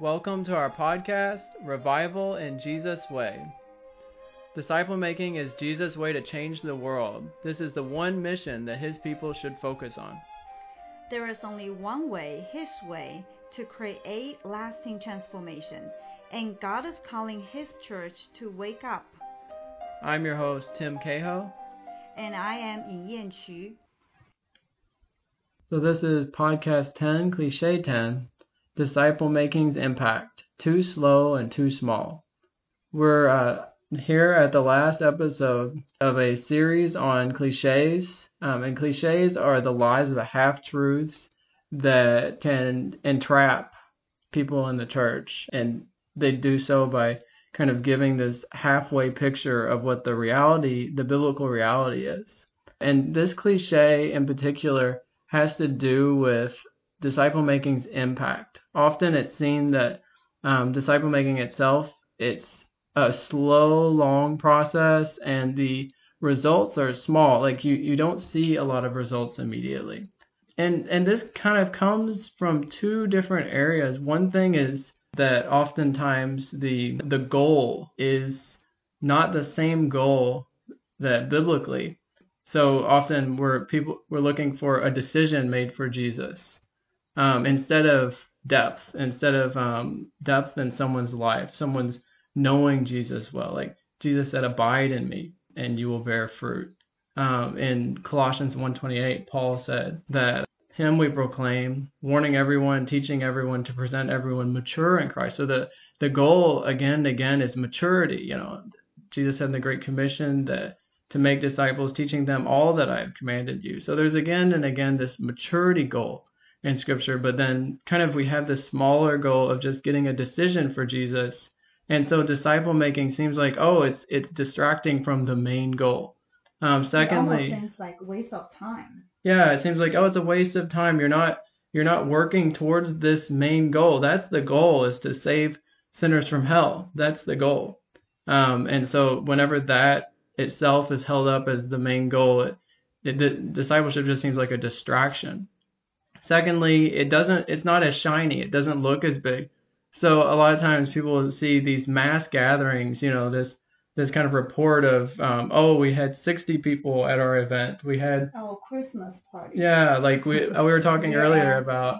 Welcome to our podcast, Revival in Jesus' Way. Disciple making is Jesus' way to change the world. This is the one mission that his people should focus on. There is only one way, His way, to create lasting transformation, and God is calling His church to wake up. I'm your host, Tim Cahoe. And I am Yin Yan Qu. So this is podcast 10, cliche 10, Disciple Making's Impact, Too Slow and Too Small. We're uh, here at the last episode of a series on cliches, um, and cliches are the lies of the half truths that can entrap people in the church, and they do so by kind of giving this halfway picture of what the reality, the biblical reality is. And this cliche in particular has to do with disciple making's impact. Often it's seen that um, disciple making itself, it's a slow, long process, and the results are small. Like you, you don't see a lot of results immediately. And and this kind of comes from two different areas. One thing is that oftentimes the the goal is not the same goal that biblically. So often we're people we're looking for a decision made for Jesus um, instead of depth, instead of um, depth in someone's life, someone's knowing Jesus well. Like Jesus said, "Abide in me, and you will bear fruit." Um, in Colossians 1:28, Paul said that him we proclaim, warning everyone, teaching everyone to present everyone mature in Christ. So the the goal again and again is maturity. You know, Jesus said in the Great Commission that to make disciples, teaching them all that I have commanded you. So there's again and again this maturity goal in Scripture, but then kind of we have this smaller goal of just getting a decision for Jesus. And so disciple making seems like oh, it's it's distracting from the main goal. Um, secondly, it almost seems like waste of time. Yeah, it seems like oh, it's a waste of time. You're not you're not working towards this main goal. That's the goal is to save sinners from hell. That's the goal. Um, and so whenever that itself is held up as the main goal, it, it, the discipleship just seems like a distraction. Secondly, it doesn't it's not as shiny. It doesn't look as big. So a lot of times people see these mass gatherings, you know, this this kind of report of um, oh we had 60 people at our event we had oh Christmas party yeah like we we were talking yeah. earlier about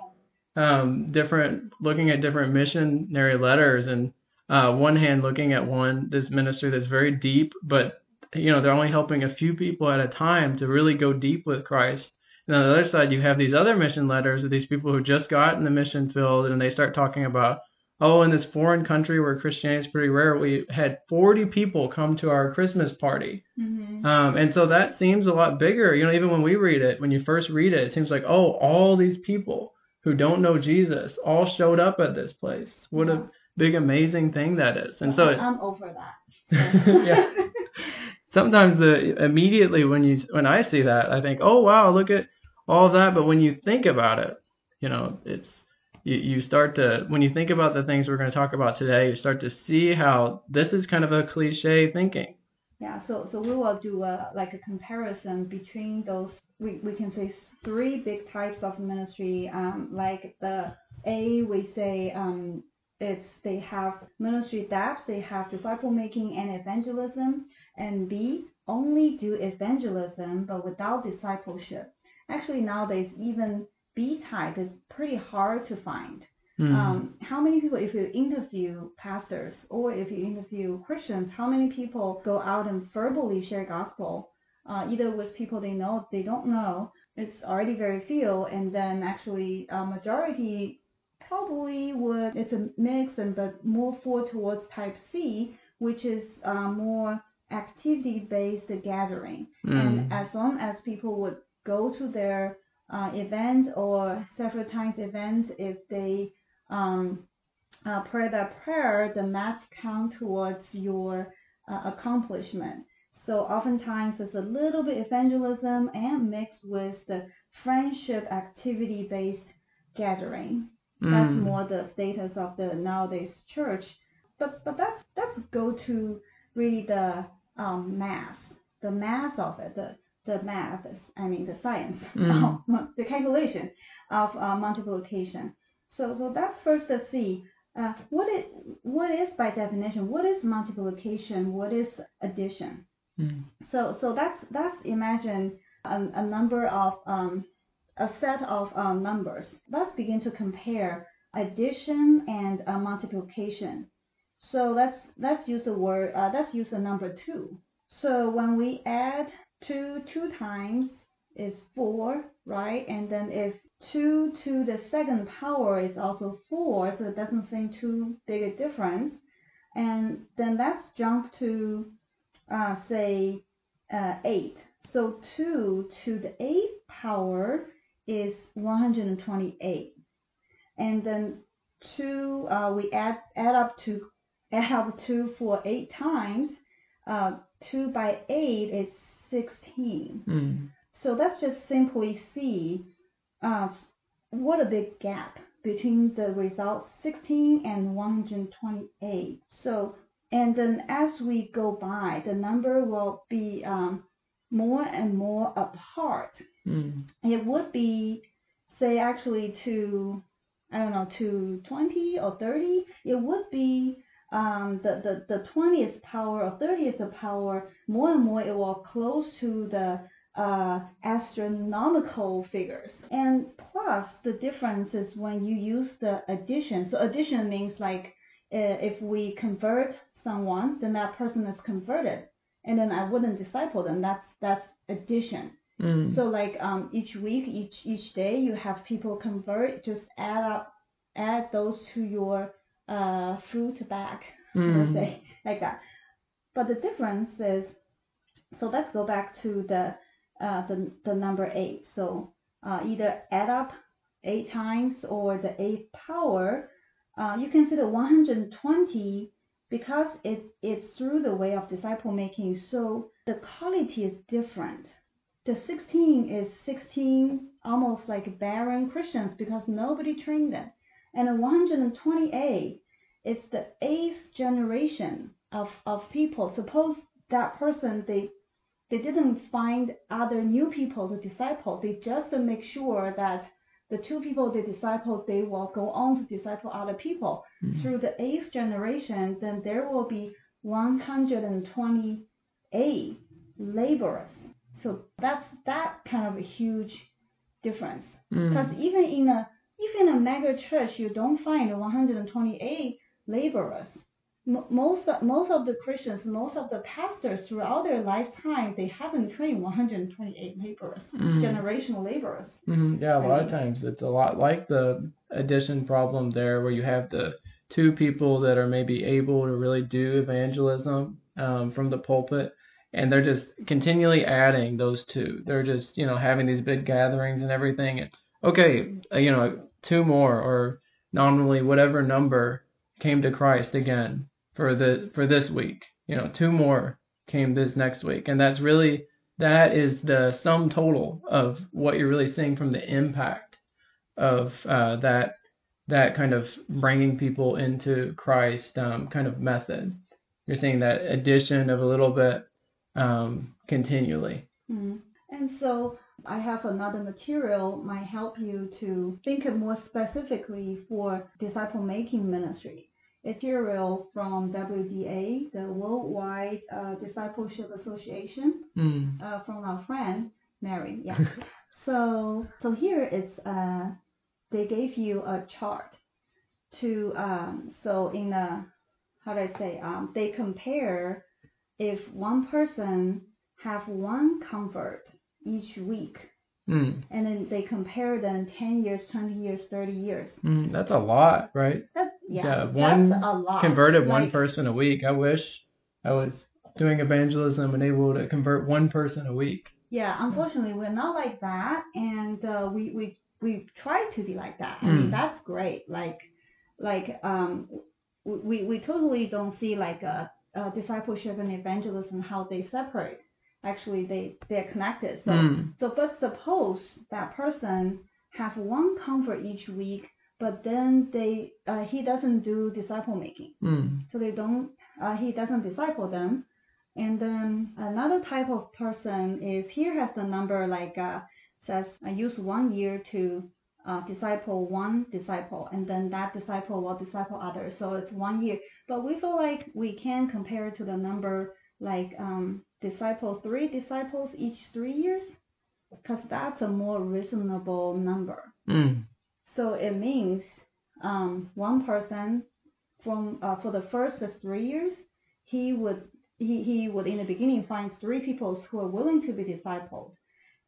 um, different looking at different missionary letters and uh, one hand looking at one this ministry that's very deep but you know they're only helping a few people at a time to really go deep with Christ on the other side you have these other mission letters of these people who just got in the mission field and they start talking about oh, in this foreign country where Christianity is pretty rare, we had 40 people come to our Christmas party. Mm-hmm. Um, and so that seems a lot bigger. You know, even when we read it, when you first read it, it seems like, oh, all these people who don't know Jesus all showed up at this place. What yeah. a big, amazing thing that is. And so it, I'm over that. yeah. Sometimes the immediately when you when I see that, I think, oh wow, look at all that. But when you think about it, you know, it's you, you start to when you think about the things we're going to talk about today you start to see how this is kind of a cliche thinking yeah so so we will do a like a comparison between those we, we can say three big types of ministry um, like the a we say um, it's they have ministry depth they have disciple making and evangelism and b only do evangelism but without discipleship actually nowadays even B type is pretty hard to find. Mm. Um, how many people, if you interview pastors or if you interview Christians, how many people go out and verbally share gospel, uh, either with people they know, they don't know? It's already very few, and then actually a majority probably would. It's a mix, and but more fall towards type C, which is uh, more activity-based gathering. Mm. And as long as people would go to their uh, event or several times event, if they um, uh, pray that prayer, then that count towards your uh, accomplishment. So oftentimes it's a little bit evangelism and mixed with the friendship activity based gathering. Mm. That's more the status of the nowadays church. But but that's that's go to really the um, mass, the mass of it, the the math, I mean the science, mm. the calculation of uh, multiplication. So, so that's first the C. Uh, what is what is by definition? What is multiplication? What is addition? Mm. So so that's that's imagine a, a number of um, a set of um, numbers. Let's begin to compare addition and uh, multiplication. So let's let's use the word uh, let's use the number two. So when we add two two times is four, right? And then if two to the second power is also four, so it doesn't seem too big a difference. And then let's jump to uh, say uh, eight. So two to the eighth power is 128. And then two, uh, we add add up to add up two for eight times. Uh, two by eight is 16. Mm. So let's just simply see uh, what a big gap between the results 16 and 128. So and then as we go by, the number will be um, more and more apart. Mm. It would be say actually to I don't know to 20 or 30. It would be um, the, the, the 20th power or 30th power, more and more it will close to the uh, astronomical figures. And plus, the difference is when you use the addition. So addition means like uh, if we convert someone, then that person is converted, and then I wouldn't disciple them. That's that's addition. Mm. So like um, each week, each each day, you have people convert. Just add up, add those to your uh, fruit bag, Mm. say like that. But the difference is, so let's go back to the uh, the the number eight. So uh, either add up eight times or the eighth power. Uh, you can see the 120 because it it's through the way of disciple making. So the quality is different. The 16 is 16 almost like barren Christians because nobody trained them. And the 128 it's the eighth generation of, of people. Suppose that person they they didn't find other new people to disciple. They just make sure that the two people they disciple they will go on to disciple other people. Mm. Through the eighth generation, then there will be 128 laborers. So that's that kind of a huge difference. Because Mm. even in a even in a mega church, you don't find 128 laborers. Most of, most of the Christians, most of the pastors throughout their lifetime, they haven't trained 128 laborers, Mm. generational laborers. Mhm. Yeah, a I lot of times it's a lot like the addition problem there, where you have the two people that are maybe able to really do evangelism um, from the pulpit, and they're just continually adding those two. They're just you know having these big gatherings and everything. And okay, uh, you know, two more or nominally whatever number came to Christ again for the for this week. You know, two more came this next week, and that's really that is the sum total of what you're really seeing from the impact of uh, that that kind of bringing people into Christ um, kind of method. You're seeing that addition of a little bit um, continually. Mm. And so I have another material might help you to think more specifically for disciple making ministry. Material from WDA, the Worldwide uh, Discipleship Association, Mm. uh, from our friend Mary. Yeah. so so here it's uh they gave you a chart to um so in a how do I say um they compare if one person have one convert each week Mm. and then they compare them 10 years 20 years 30 years Mm. That's a lot, right? that yeah, Yeah, that's one a lot Converted one person a week. I wish I was doing evangelism and able to convert one person a week. Yeah, unfortunately, we're not like that, and uh, we we we try to be like that. I Mm. mean, that's great. Like, like um, we we totally don't see like a, a discipleship and evangelism how they separate. Actually, they they're connected. So Mm. so, but suppose that person have one convert each week, but then they uh, he doesn't do disciple making Mm. so they don't uh, he doesn't disciple them and then another type of person is here has the number like uh, says I use one year to uh, disciple one disciple, and then that disciple will disciple others. So it's one year. But we feel like we can compare it to the number like um, disciple three disciples each three years, because that's a more reasonable number. Mm. So it means um, one person from uh, for the first three years, he would he, he would in the beginning find three people who are willing to be discipled,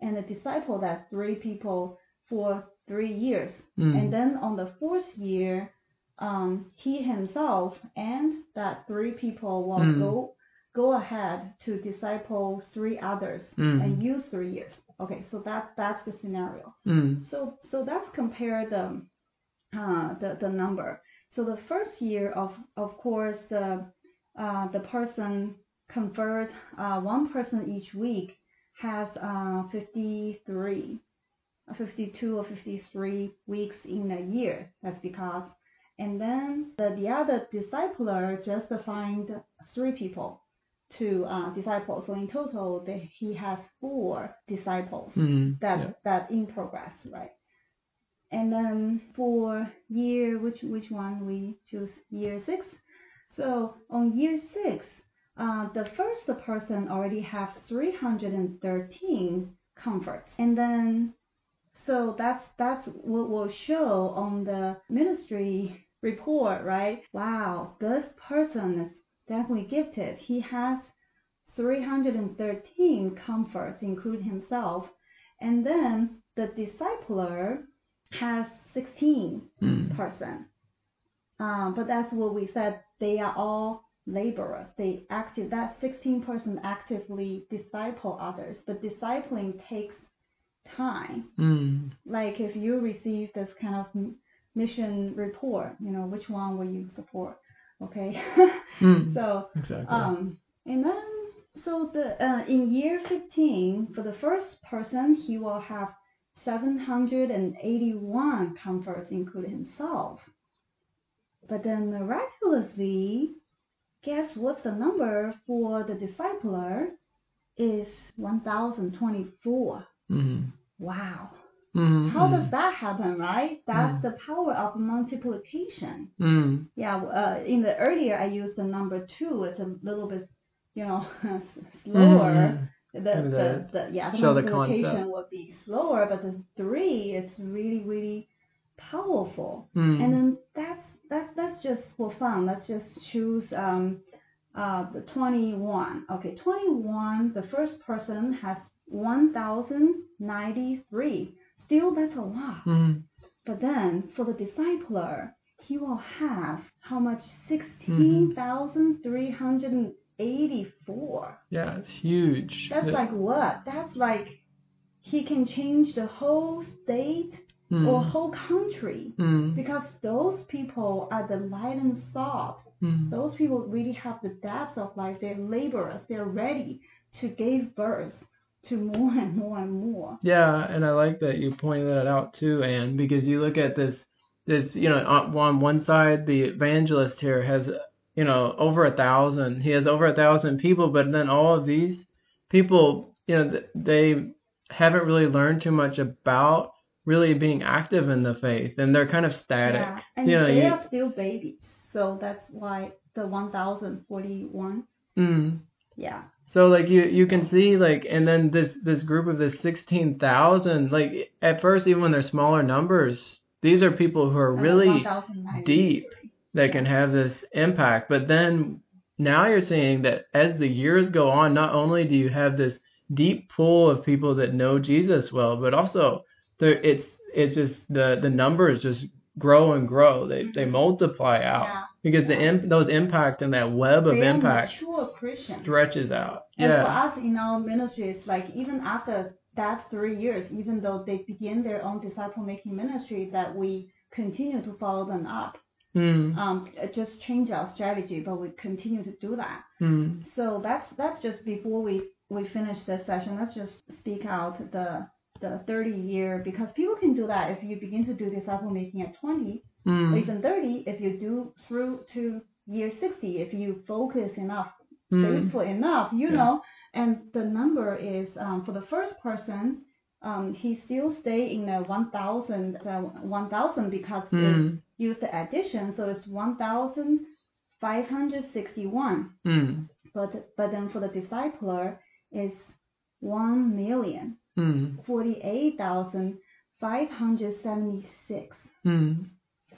and the disciple that three people for three years, Mm. and then on the fourth year, um, he himself and that three people will Mm. go go ahead to disciple three others Mm. and use three years. Okay, so that that's the scenario. Mm. So so let's compare the uh, the the number. So the first year of of course the uh, the person convert uh, one person each week has uh, 53, uh, 52 or 53 weeks in a year. That's because and then the, the other discipler just find three people to uh, disciple. So in total, the, he has four disciples Mm. that Yeah. that in progress, right? And then for year, which which one we choose? Year six. So on year six, uh, the first person already have 313 comforts, and then so that's that's what will show on the ministry report, right? Wow, this person is definitely gifted. He has 313 comforts, include himself, and then the discipler has 16 Mm. person. Um, but that's what we said. They are all laborers. They active that 16 person actively disciple others. But discipling takes time. Mm. Like if you receive this kind of mission report, you know which one will you support? Okay. Mm. so Exactly. um, and then so the uh, in year 15 for the first person he will have 781 comforts including himself. But then miraculously, guess what's the number for the discipler is 1024. Mm. Wow. Mm. How does that happen, right? That's Mm. the power of multiplication. Mm. Yeah, uh, in the earlier I used the number two. It's a little bit, you know, slower. Mm. The, the, the- the yeah the show the multiplication concept. will be slower, but the three it's really really powerful. Mm. And then that's that that's just for fun. Let's just choose um uh the 21. Okay, 21. The first person has 1,093. Still, that's a lot. Mm. But then for the discipler, he will have how much? Mm-hmm. 16,384. Yeah, it's huge. That's The- like what? That's like he can change the whole state Mm. or whole country Mm. because those people are the light and salt. Mm. Those people really have the depth of life. They're laborers. They're ready to give birth to more and more and more. Yeah, and I like that you pointed that out too, Anne, because you look at this, this, you know, on, on one side, the evangelist here has, you know, over a thousand. He has over a thousand people, but then all of these people, you know, they haven't really learned too much about really being active in the faith, and they're kind of static. Yeah, and you know, they you, are still babies, so that's why the 1041. mm, Yeah, So like you you can see like and then this this group of this sixteen thousand like at first even when they're smaller numbers these are people who are really deep that can have this impact. But then now you're seeing that as the years go on not only do you have this deep pool of people that know Jesus well but also there it's it's just the the numbers just grow and grow. They they multiply out. Yeah. Because the imp, those impact and that web of impact stretches out And for us in our ministries, like even after that three years, even though they begin their own disciple making ministry, that we continue to follow them up. mm. Um, just change our strategy, but we continue to do that. Mm. So that's that's just before we we finish this session. Let's just speak out the the 30 year because people can do that if you begin to do disciple making at 20 or Mm. even 30 if you do through to year 60 if you focus enough Mm. faithful enough you Yeah. know and the number is um, for the first person um, he still stay in the 1000, uh, 1000 because Mm. it used the addition, so it's 1561. Mm. But but then for the discipler, it's 1 million. Mm. 48,576.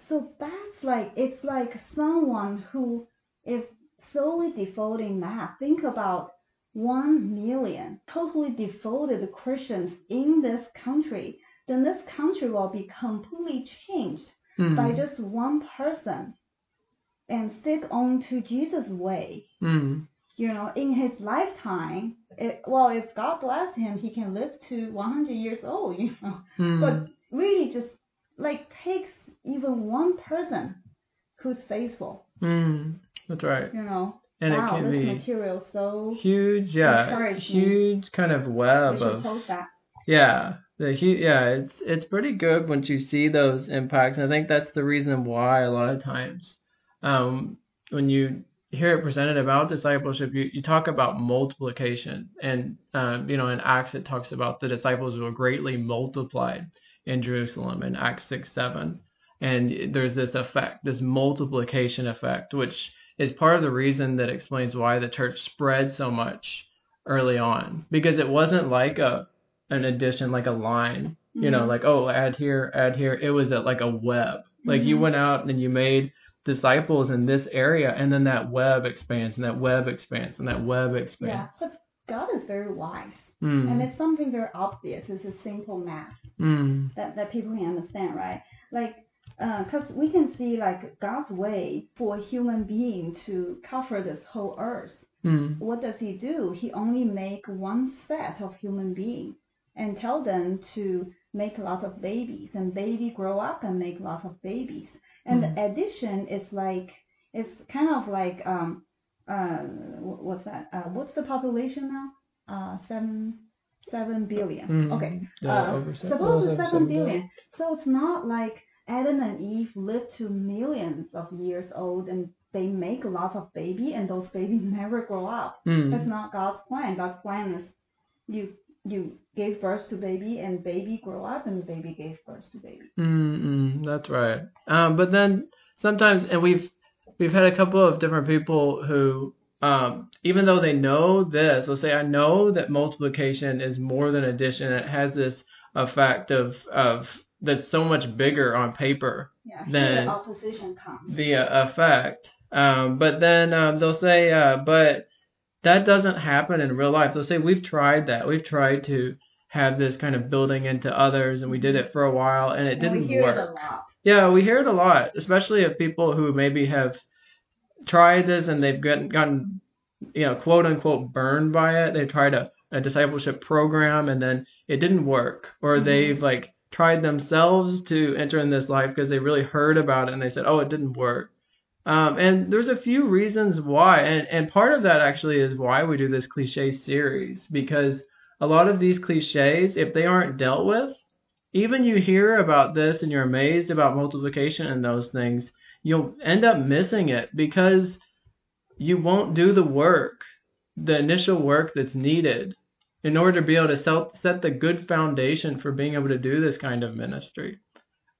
So that's like, it's like someone who is solely devoting math. Think about 1 million totally devoted Christians in this country. Then this country will be completely changed Mm. by just one person and stick on to Jesus' way. Mm. You know, in his lifetime, it, well, if God bless him, he can live to 100 years old, you know. Mm. But really just like takes even one person who's faithful, Mm. That's right. you know. And wow, it can this be material so huge, yeah, huge kind of web of post that. Yeah, the hu- yeah, it's it's pretty good once you see those impacts. And I think that's the reason why a lot of times, um, when you hear it presented about discipleship, you, you talk about multiplication, and um, you know, in Acts it talks about the disciples were greatly multiplied in Jerusalem in Acts six seven, and there's this effect, this multiplication effect, which is part of the reason that explains why the church spread so much early on, because it wasn't like a an addition like a line you know Mhm. like oh add here add here it was a, like a web like you Mhm. went out and you made disciples in this area and then that web expands and that web expands and that web expands. Yeah, but God is very wise, mm. and it's something very obvious. It's a simple math Mm. that that people can understand, right? Like, because we can see like God's way for a human being to cover this whole earth. Mm. what does he do? He only make one set of human being and tell them to make lots of babies and baby grow up and make lots of babies. And Mm. the addition is like it's kind of like um uh what's that? Uh, what's the population now? Uh seven seven billion. Mm. Okay. Yeah, Uh, over se- suppose well, seven seven billion. billion. So it's not like Adam and Eve lived to millions of years old and they make lots of baby and those babies never grow up. That's Mm. not God's plan. God's plan is you you gave birth to baby and baby grow up and baby gave birth to baby. Mm, mm, that's right. Um, but then sometimes, and we've we've had a couple of different people who, um, even though they know this, let's say I know that multiplication is more than addition. It has this effect of of that's so much bigger on paper Yeah. Then- the the uh, effect. Um, but then um, they'll say, uh, but that doesn't happen in real life. They'll say, we've tried that. We've tried to have this kind of building into others, and we did it for a while, and it And didn't we work. it a lot. Yeah, we hear it a lot, especially of people who maybe have tried this and they've gotten, gotten you know, quote unquote, burned by it. They tried a, a discipleship program and then it didn't work, or Mhm. they've like tried themselves to enter in this life because they really heard about it and they said, oh, it didn't work. Um, and there's a few reasons why, and, and part of that actually is why we do this cliche series because a lot of these cliches, if they aren't dealt with, even you hear about this and you're amazed about multiplication and those things, you'll end up missing it because you won't do the work, the initial work that's needed in order to be able to set, the good foundation for being able to do this kind of ministry.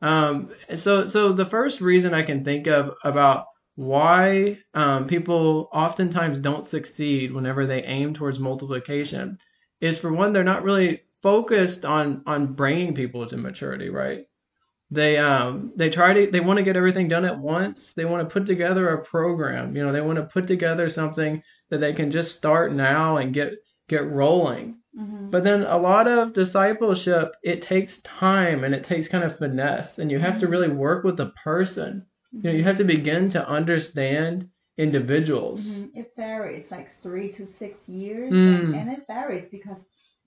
Um, so, so the first reason I can think of about why um, people oftentimes don't succeed whenever they aim towards multiplication is for one, they're not really focused on on bringing people to maturity, right? They um they try to they want to get everything done at once. They want to put together a program. You know, they want to put together something that they can just start now and get get rolling. hmm But then a lot of discipleship, it takes time and it takes kind of finesse, and you have to really work with the person. You know, you have to begin to understand individuals. hmm It varies like three to six years, Mm. and, and it varies because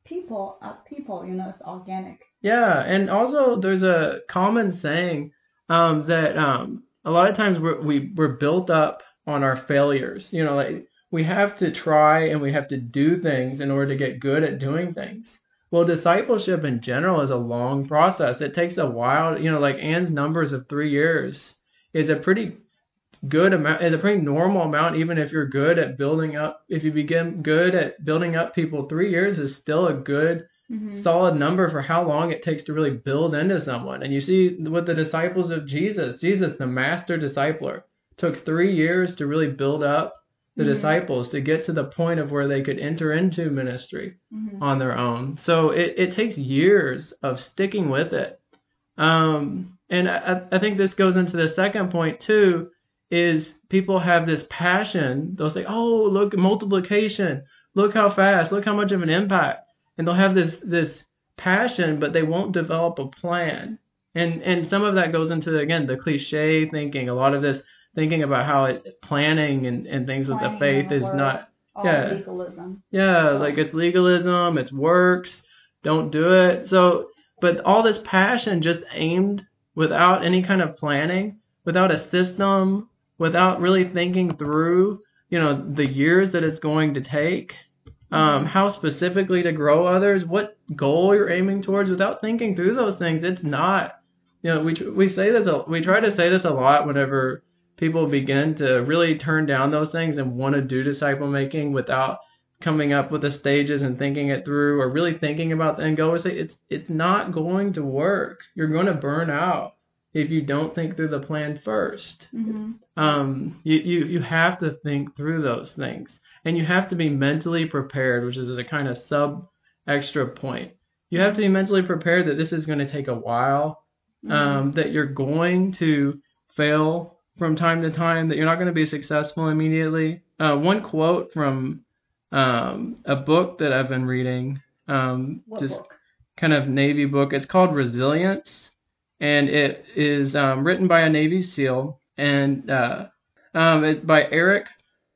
people are people. You know, it's organic. Yeah, and also there's a common saying um, that um, a lot of times we're, we we're built up on our failures. You know, like we have to try and we have to do things in order to get good at doing things. Well, discipleship in general is a long process. It takes a while. You know, like Anne's numbers of three years is a pretty good amount. Is a pretty normal amount, even if you're good at building up. If you begin good at building up people, three years is still a good Mhm. solid number for how long it takes to really build into someone. And you see with the disciples of Jesus, Jesus, the master discipler, took three years to really build up the Mhm. disciples to get to the point of where they could enter into ministry Mhm. on their own. So it, it takes years of sticking with it. Um, and I, I think this goes into the second point too, is people have this passion. They'll say, "Oh, look, multiplication! Look how fast! Look how much of an impact!" And they'll have this this passion, but they won't develop a plan. And and some of that goes into again the cliche thinking. A lot of this thinking about how it planning and, and things with the faith the is not yeah. legalism. yeah, like it's legalism, it's works, don't do it. So, but all this passion just aimed without any kind of planning, without a system, without really thinking through, you know, the years that it's going to take, um, how specifically to grow others, what goal you're aiming towards, without thinking through those things, it's not. You know, we we say this, a, we try to say this a lot whenever people begin to really turn down those things and want to do disciple making without coming up with the stages and thinking it through or really thinking about the end goal. It's it's not going to work. You're going to burn out if you don't think through the plan first. hmm Um, you, you you have to think through those things, and you have to be mentally prepared, which is a kind of sub extra point. You have to be mentally prepared that this is going to take a while, um, that you're going to fail from time to time, that you're not going to be successful immediately. Uh, one quote from um, a book that I've been reading, um, just book? kind of Navy book. It's called Resilience, and it is um, written by a Navy SEAL, and uh, um, it's by Eric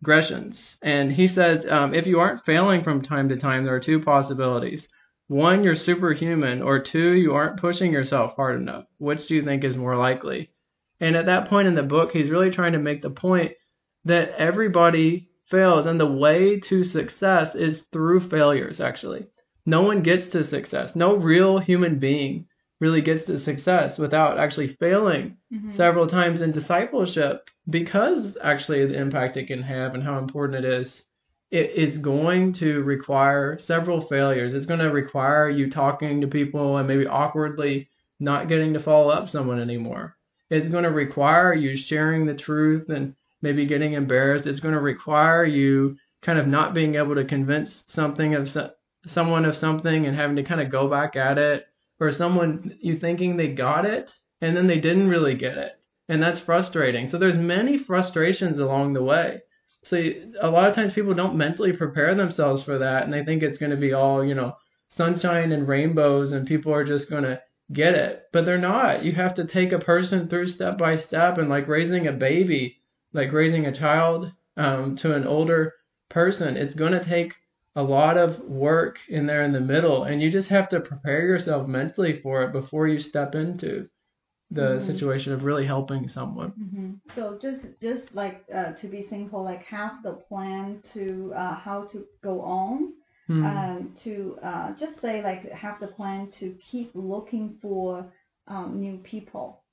Greitens. And he says, um, if you aren't failing from time to time, there are two possibilities. One, you're superhuman, or two, you aren't pushing yourself hard enough. Which do you think is more likely? And at that point in the book, he's really trying to make the point that everybody fails, and the way to success is through failures, actually. No one gets to success. No real human being really gets to success without actually failing Mhm. several times in discipleship because actually the impact it can have and how important it is. It is going to require several failures. It's going to require you talking to people and maybe awkwardly not getting to follow up someone anymore. It's going to require you sharing the truth and maybe getting embarrassed. It's going to require you kind of not being able to convince something of so- someone of something and having to kind of go back at it or someone you thinking they got it and then they didn't really get it. And that's frustrating. So there's many frustrations along the way. So you- a lot of times people don't mentally prepare themselves for that and they think it's going to be all you know sunshine and rainbows and people are just going to get it. But they're not. You have to take a person through step by step and like raising a baby like raising a child um, to an older person it's going to take a lot of work in there in the middle and you just have to prepare yourself mentally for it before you step into the Mhm. situation of really helping someone. Hmm So just just like uh, to be simple, like have the plan to uh, how to go on, Hmm. um, to uh, just say like have the plan to keep looking for um, new people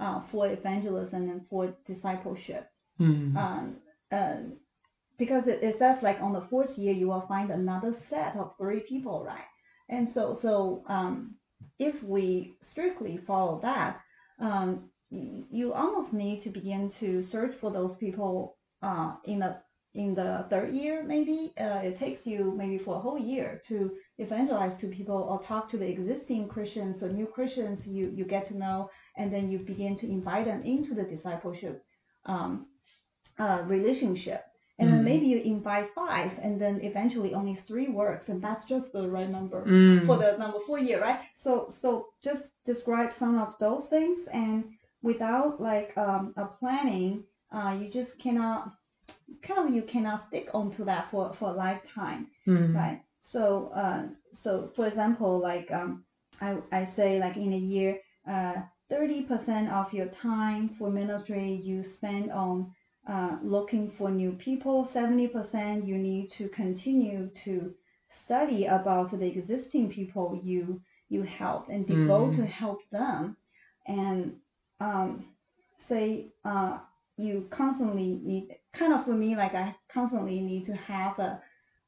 uh, for evangelism and for discipleship. Hmm. Um, uh, because it, it says like on the fourth year you will find another set of three people, right? And so so um, if we strictly follow that, um, you almost need to begin to search for those people uh, in the in the third year maybe uh, it takes you maybe for a whole year to evangelize to people or talk to the existing Christians or new Christians you you get to know and then you begin to invite them into the discipleship um, uh, relationship and then Mhm. maybe you invite five and then eventually only three works and that's just the right number Hmm. for the number four year, right? So so just describe some of those things, and without like um, a planning, uh, you just cannot kind of you cannot stick onto that for for a lifetime, Hmm. right? So uh, so for example, like um, I I say like in a year, uh, thirty percent of your time for ministry you spend on uh, looking for new people. Seventy percent you need to continue to study about the existing people you you help and devote Mhm. to help them and um, say uh, you constantly need kind of for me like I constantly need to have a,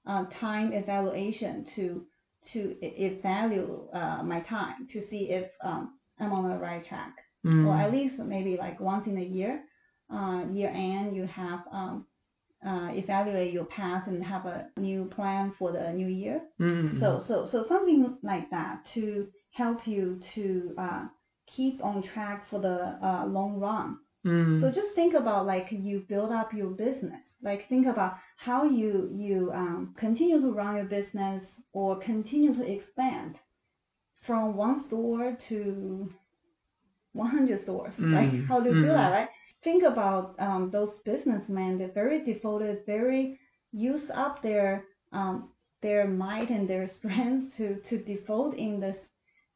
a time evaluation to to evaluate uh, my time to see if um, I'm on the right track, Mm. or at least maybe like once in a year, uh, year end, you have um, uh, evaluate your past and have a new plan for the new year. Mm. So so so something like that to help you to uh, keep on track for the uh, long run. Mm. So just think about like you build up your business. Like think about how you you um, continue to run your business or continue to expand from one store to 100 stores. Like Mm, how do you do mm. that, right? Think about um, those businessmen. They're very devoted, very use up their um, their might and their strength to to devote in this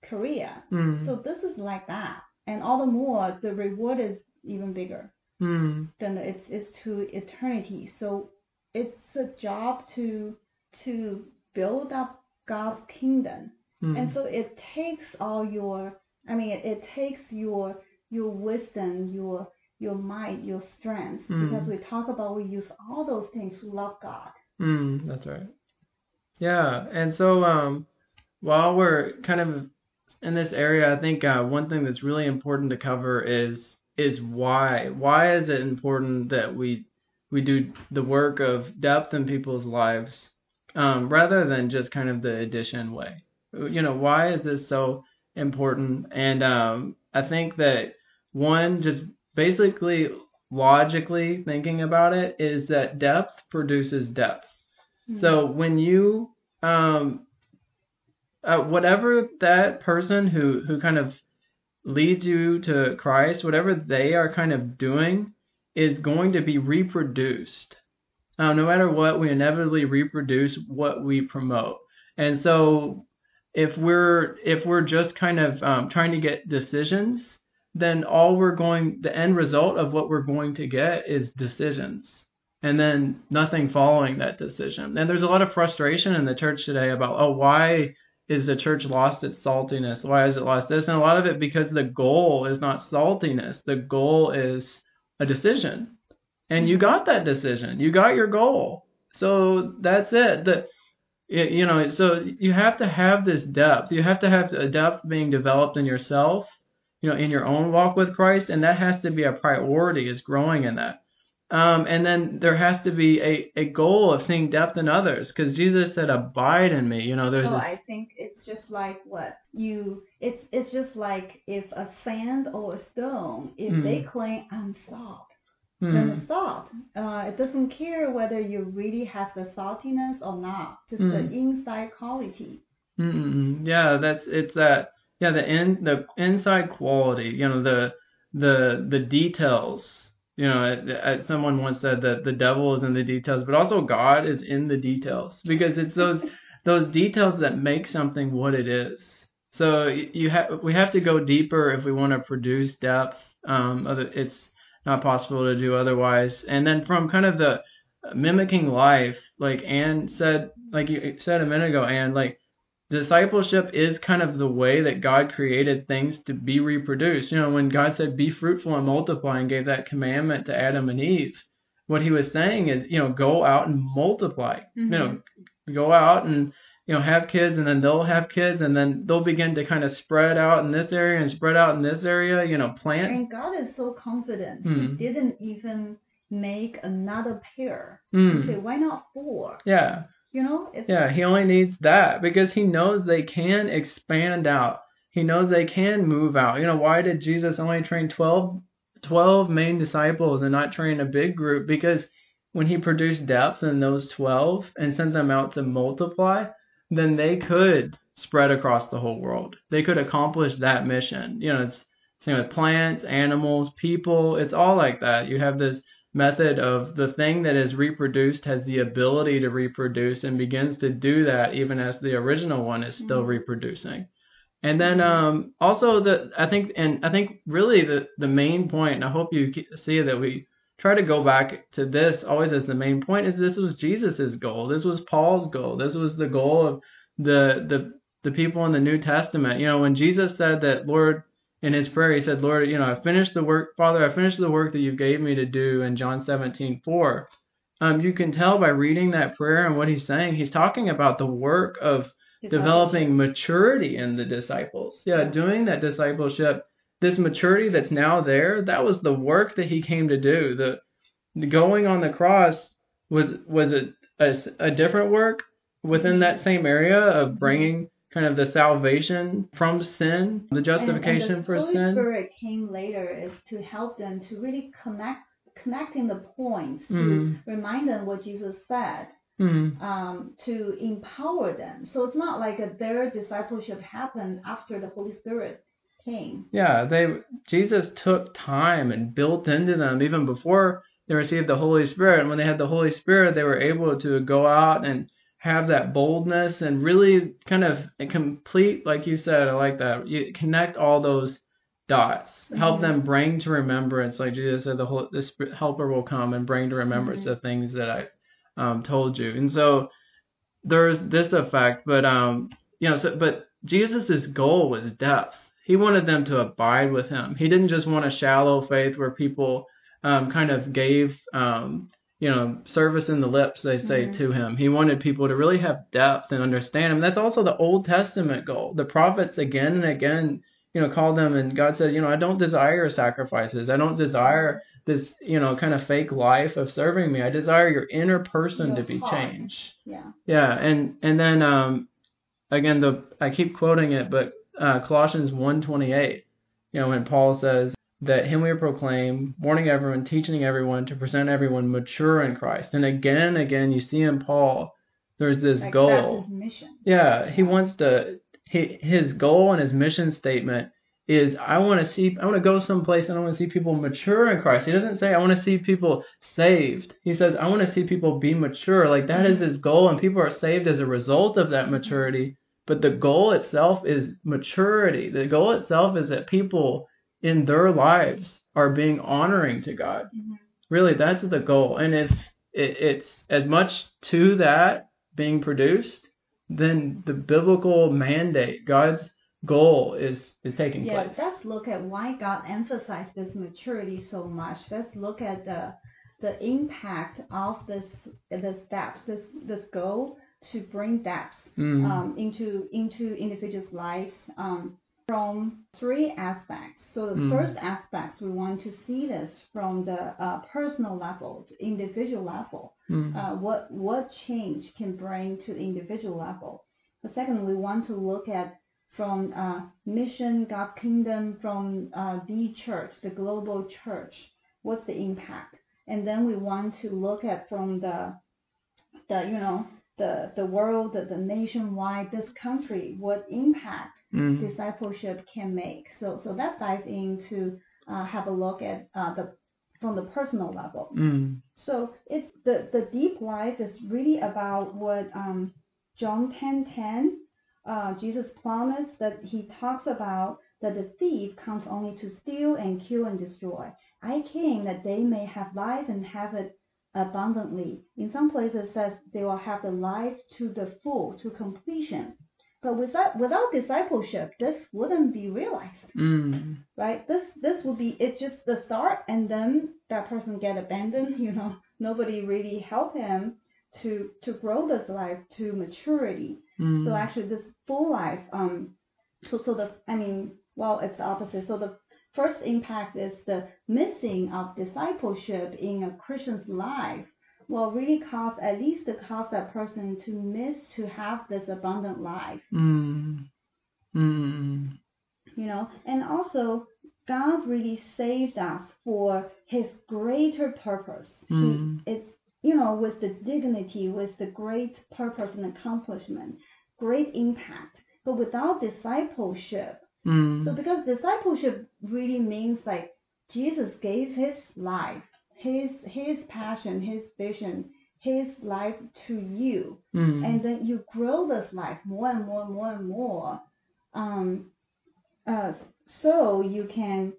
career. Mm. So this is like that, and all the more the reward is even bigger Mm. then it's it's to eternity. So it's a job to to build up God's kingdom, Mm. and so it takes all your I mean it, it takes your your wisdom, your your might, your strength, Mm. because we talk about we use all those things to love God. Mm, that's right. Yeah, and so um, while we're kind of in this area, I think uh, one thing that's really important to cover is is why. Why is it important that we we do the work of depth in people's lives um, rather than just kind of the addition way? You know, why is this so important? And um, I think that one, just basically logically thinking about it, is that depth produces depth. So when you um uh, whatever that person who who kind of leads you to Christ, whatever they are kind of doing is going to be reproduced. No matter what, we inevitably reproduce what we promote. And so if we're if we're just kind of um, trying to get decisions, then all we're going the end result of what we're going to get is decisions and then nothing following that decision. And there's a lot of frustration in the church today about, oh, why is the church lost its saltiness? Why has it lost this? And a lot of it because the goal is not saltiness. The goal is a decision. And you got that decision. You got your goal. So that's it. The you know, so you have to have this depth. You have to have a depth being developed in yourself, you know, in your own walk with Christ, and that has to be a priority. Is growing in that. Um, and then there has to be a, a goal of seeing depth in others because Jesus said, "Abide in me." You know, there's So this. I think it's just like what you it's it's just like if a sand or a stone, if Mm. they claim I'm salt, Hmm. then it's salt. Uh, it doesn't care whether you really has the saltiness or not, just the Mm. inside quality. Mm-mm. Yeah, that's it's that. Yeah, the in the inside quality. You know, the the the details. You know, uh, uh, someone once said that the devil is in the details, but also God is in the details because it's those those details that make something what it is. So you have we have to go deeper if we want to produce depth. Um, it's not possible to do otherwise. And then from kind of the mimicking life, like Anne said, like you said a minute ago, Anne, like discipleship is kind of the way that God created things to be reproduced. You know, when God said, be fruitful and multiply and gave that commandment to Adam and Eve, what he was saying is, you know, go out and multiply. You know, go out and, you know, have kids and then they'll have kids and then they'll begin to kind of spread out in this area and spread out in this area, you know, plant. And God is so confident. Mm. He didn't even make another pair. Mm. Why not four? Yeah. You know, Yeah, he only needs that because he knows they can expand out. He knows they can move out. You know, why did Jesus only train 12, 12 main disciples and not train a big group? Because when he produced depth in those 12 and sent them out to multiply, then they could spread across the whole world. They could accomplish that mission. You know, it's same with plants, animals, people. It's all like that. You have this method of the thing that is reproduced has the ability to reproduce and begins to do that even as the original one is still Mhm. reproducing. And then um, also the I think and I think really the the main point and I hope you see that we try to go back to this always as the main point is this was Jesus's goal. This was Paul's goal. This was the goal of the the the people in the New Testament. You know, when Jesus said that Lord in his prayer, he said, Lord, you know, I finished the work, Father, I finished the work that you gave me to do in John 17, 4. Um, you can tell by reading that prayer and what he's saying, he's talking about the work of developing maturity in the disciples. Yeah, doing that discipleship, this maturity that's now there, that was the work that he came to do. The, the going on the cross was was a, a, a different work within that same area of bringing kind of the salvation from sin, the justification and, and the for Holy sin. Spirit came later is to help them to really connect connecting the points to Mm. remind them what Jesus said Mm. um, to empower them. So it's not like a, their discipleship happened after the Holy Spirit came. Yeah, they Jesus took time and built into them even before they received the Holy Spirit. And when they had the Holy Spirit, they were able to go out and have that boldness and really kind of complete, like you said, I like that. You connect all those dots, help Mhm. them bring to remembrance, like Jesus said, the whole Spirit, Helper will come and bring to remembrance Mhm. the things that I um, told you. And so there's this effect, but um, you know, so but Jesus's goal was depth. He wanted them to abide with him. He didn't just want a shallow faith where people um, kind of gave um, you know service in the lips, they say Mhm. to him. He wanted people to really have depth and understand him. That's also the Old Testament goal. The prophets again and again, you know, called them, and God said, you know, I don't desire sacrifices. I don't desire this, you know, kind of fake life of serving me. I desire your inner person to be heart. changed. Yeah. Yeah, and and then um, again the I keep quoting it, but uh, Colossians 1:28, you know, when Paul says that him we proclaim, warning everyone, teaching everyone to present everyone mature in Christ. And again and again, you see in Paul, there's this Like goal. that's his mission. Yeah, he wants to. He, his goal and his mission statement is I want to see. I want to go someplace and I want to see people mature in Christ. He doesn't say I want to see people saved. He says I want to see people be mature. Like that is mm-hmm. his goal, and people are saved as a result of that mm-hmm. maturity. But the goal itself is maturity. The goal itself is that people in their lives are being honoring to God. Mhm. Really, that's the goal. And if it, it's as much to that being produced, then the biblical mandate, God's goal, is is taking place. Yeah, place. let's look at why God emphasized this maturity so much. Let's look at the the impact of this this depth, this this goal to bring depth Mm. um, into into individuals' lives um, from three aspects. So the Mm. first aspect we want to see this from the uh, personal level, to individual level. Mm. Uh, what what change can bring to the individual level. The second, we want to look at from uh, mission, God's kingdom, from uh, the church, the global church. What's the impact? And then we want to look at from the the you know the the world, the, the nationwide, this country, what impact Mm. discipleship can make. So so let's dive into uh, have a look at uh, the from the personal level. Mm. So it's the the deep life is really about what um, John ten ten, uh, Jesus promised that he talks about that the thief comes only to steal and kill and destroy. I came that they may have life and have it abundantly. In some places it says they will have the life to the full, to completion. But without without discipleship, this wouldn't be realized Mm. right? This this would be it's just the start, and then that person get abandoned. You know, nobody really help him to to grow this life to maturity. Mm. So actually, this full life, um, so so the I mean, well, it's the opposite. So the first impact is the missing of discipleship in a Christian's life. Will really cause at least to cause that person to miss to have this abundant life. Mm. Mm. you know, and also God really saved us for His greater purpose. Mm. He, it's you know, with the dignity, with the great purpose and accomplishment, great impact. But without discipleship, so Mm. because discipleship really means like Jesus gave His life, His His passion, His vision, His life to you, Mm. and then you grow this life more and more and more and more um uh so you can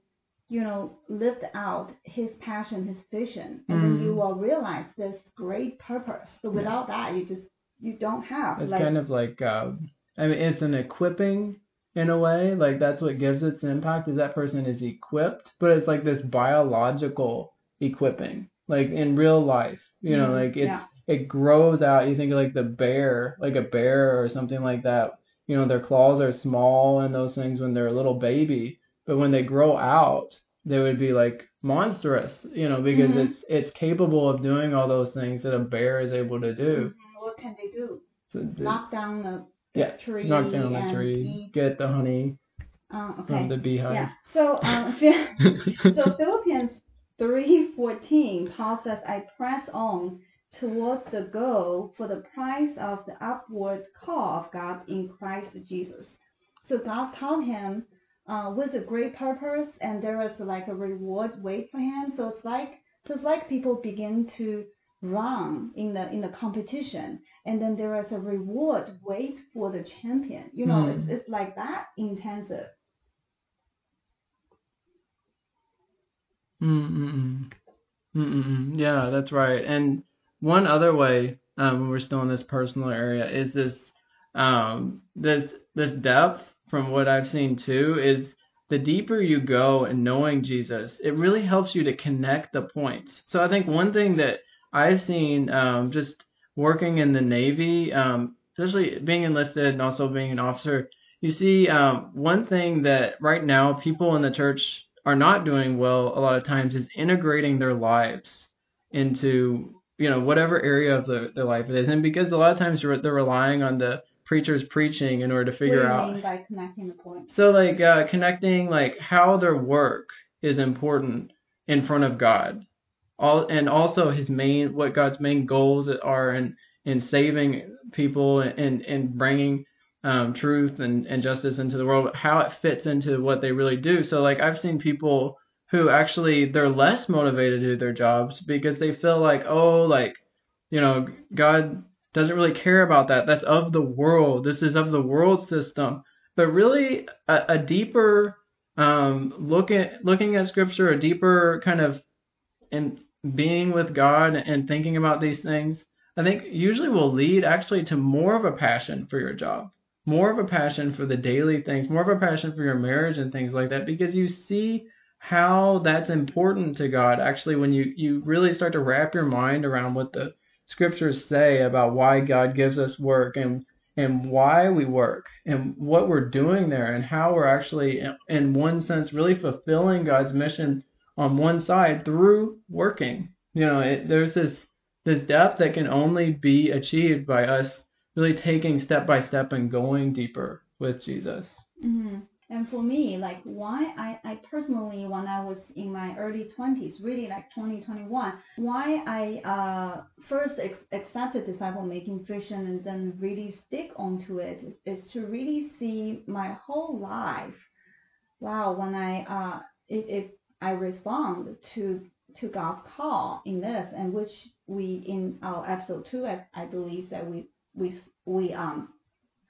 you know live out his passion his vision and then you Mm. will realize this great purpose but without that you just you don't have It's like kind of like uh, I mean, it's an equipping in a way. Like that's what gives its impact is that person is equipped, but it's like this biological equipping, like in real life. You know, mm-hmm. like it's yeah. it grows out. You think like the bear, like a bear or something like that. You know, their claws are small and those things when they're a little baby, but when they grow out, they would be like monstrous. You know, because mm-hmm. it's it's capable of doing all those things that a bear is able to do. Mm-hmm. What can they do? So, knock down the yeah, tree. Knock down the tree. Eat. Get the honey. Uh, okay. From the beehive. Yeah. So, um, so Philippians 3:14, Paul says, I press on towards the goal for the prize of the upward call of God in Christ Jesus. So God called him uh, with a great purpose, and there is like a reward wait for him. So it's like so it's like people begin to run in the in the competition, and then there is a reward wait for the champion. You know, mm. it's, it's like that intensive. Mm-mm. Mm-mm. Yeah, that's right. And one other way, um, when we're still in this personal area, is this, um, this this depth. From what I've seen too, is the deeper you go in knowing Jesus, it really helps you to connect the points. So I think one thing that I've seen, um, just working in the Navy, um, especially being enlisted and also being an officer, you see, um, one thing that right now people in the church are not doing well a lot of times is integrating their lives into you know whatever area of the, their life it is and because a lot of times they're, they're relying on the preacher's preaching in order to figure what do you out by connecting the points? so like uh, connecting like how their work is important in front of God all and also his main what God's main goals are in in saving people and and bringing um, truth and, and justice into the world, how it fits into what they really do. So like I've seen people who actually they're less motivated to do their jobs because they feel like oh like you know God doesn't really care about that. That's of the world. This is of the world system. But really a, a deeper um, look at looking at scripture, a deeper kind of in being with God and thinking about these things, I think usually will lead actually to more of a passion for your job more of a passion for the daily things, more of a passion for your marriage and things like that, because you see how that's important to God. Actually, when you, you really start to wrap your mind around what the scriptures say about why God gives us work and and why we work and what we're doing there and how we're actually in one sense really fulfilling God's mission on one side through working. You know, it, there's this this depth that can only be achieved by us really taking step by step and going deeper with Jesus. hmm And for me, like why I, I personally, when I was in my early 20s, really like 2021, why I uh, first ex- accepted disciple making vision and then really stick onto it is, is to really see my whole life. Wow, when I uh, if, if I respond to to God's call in this, and which we in our episode two, I, I believe that we we we um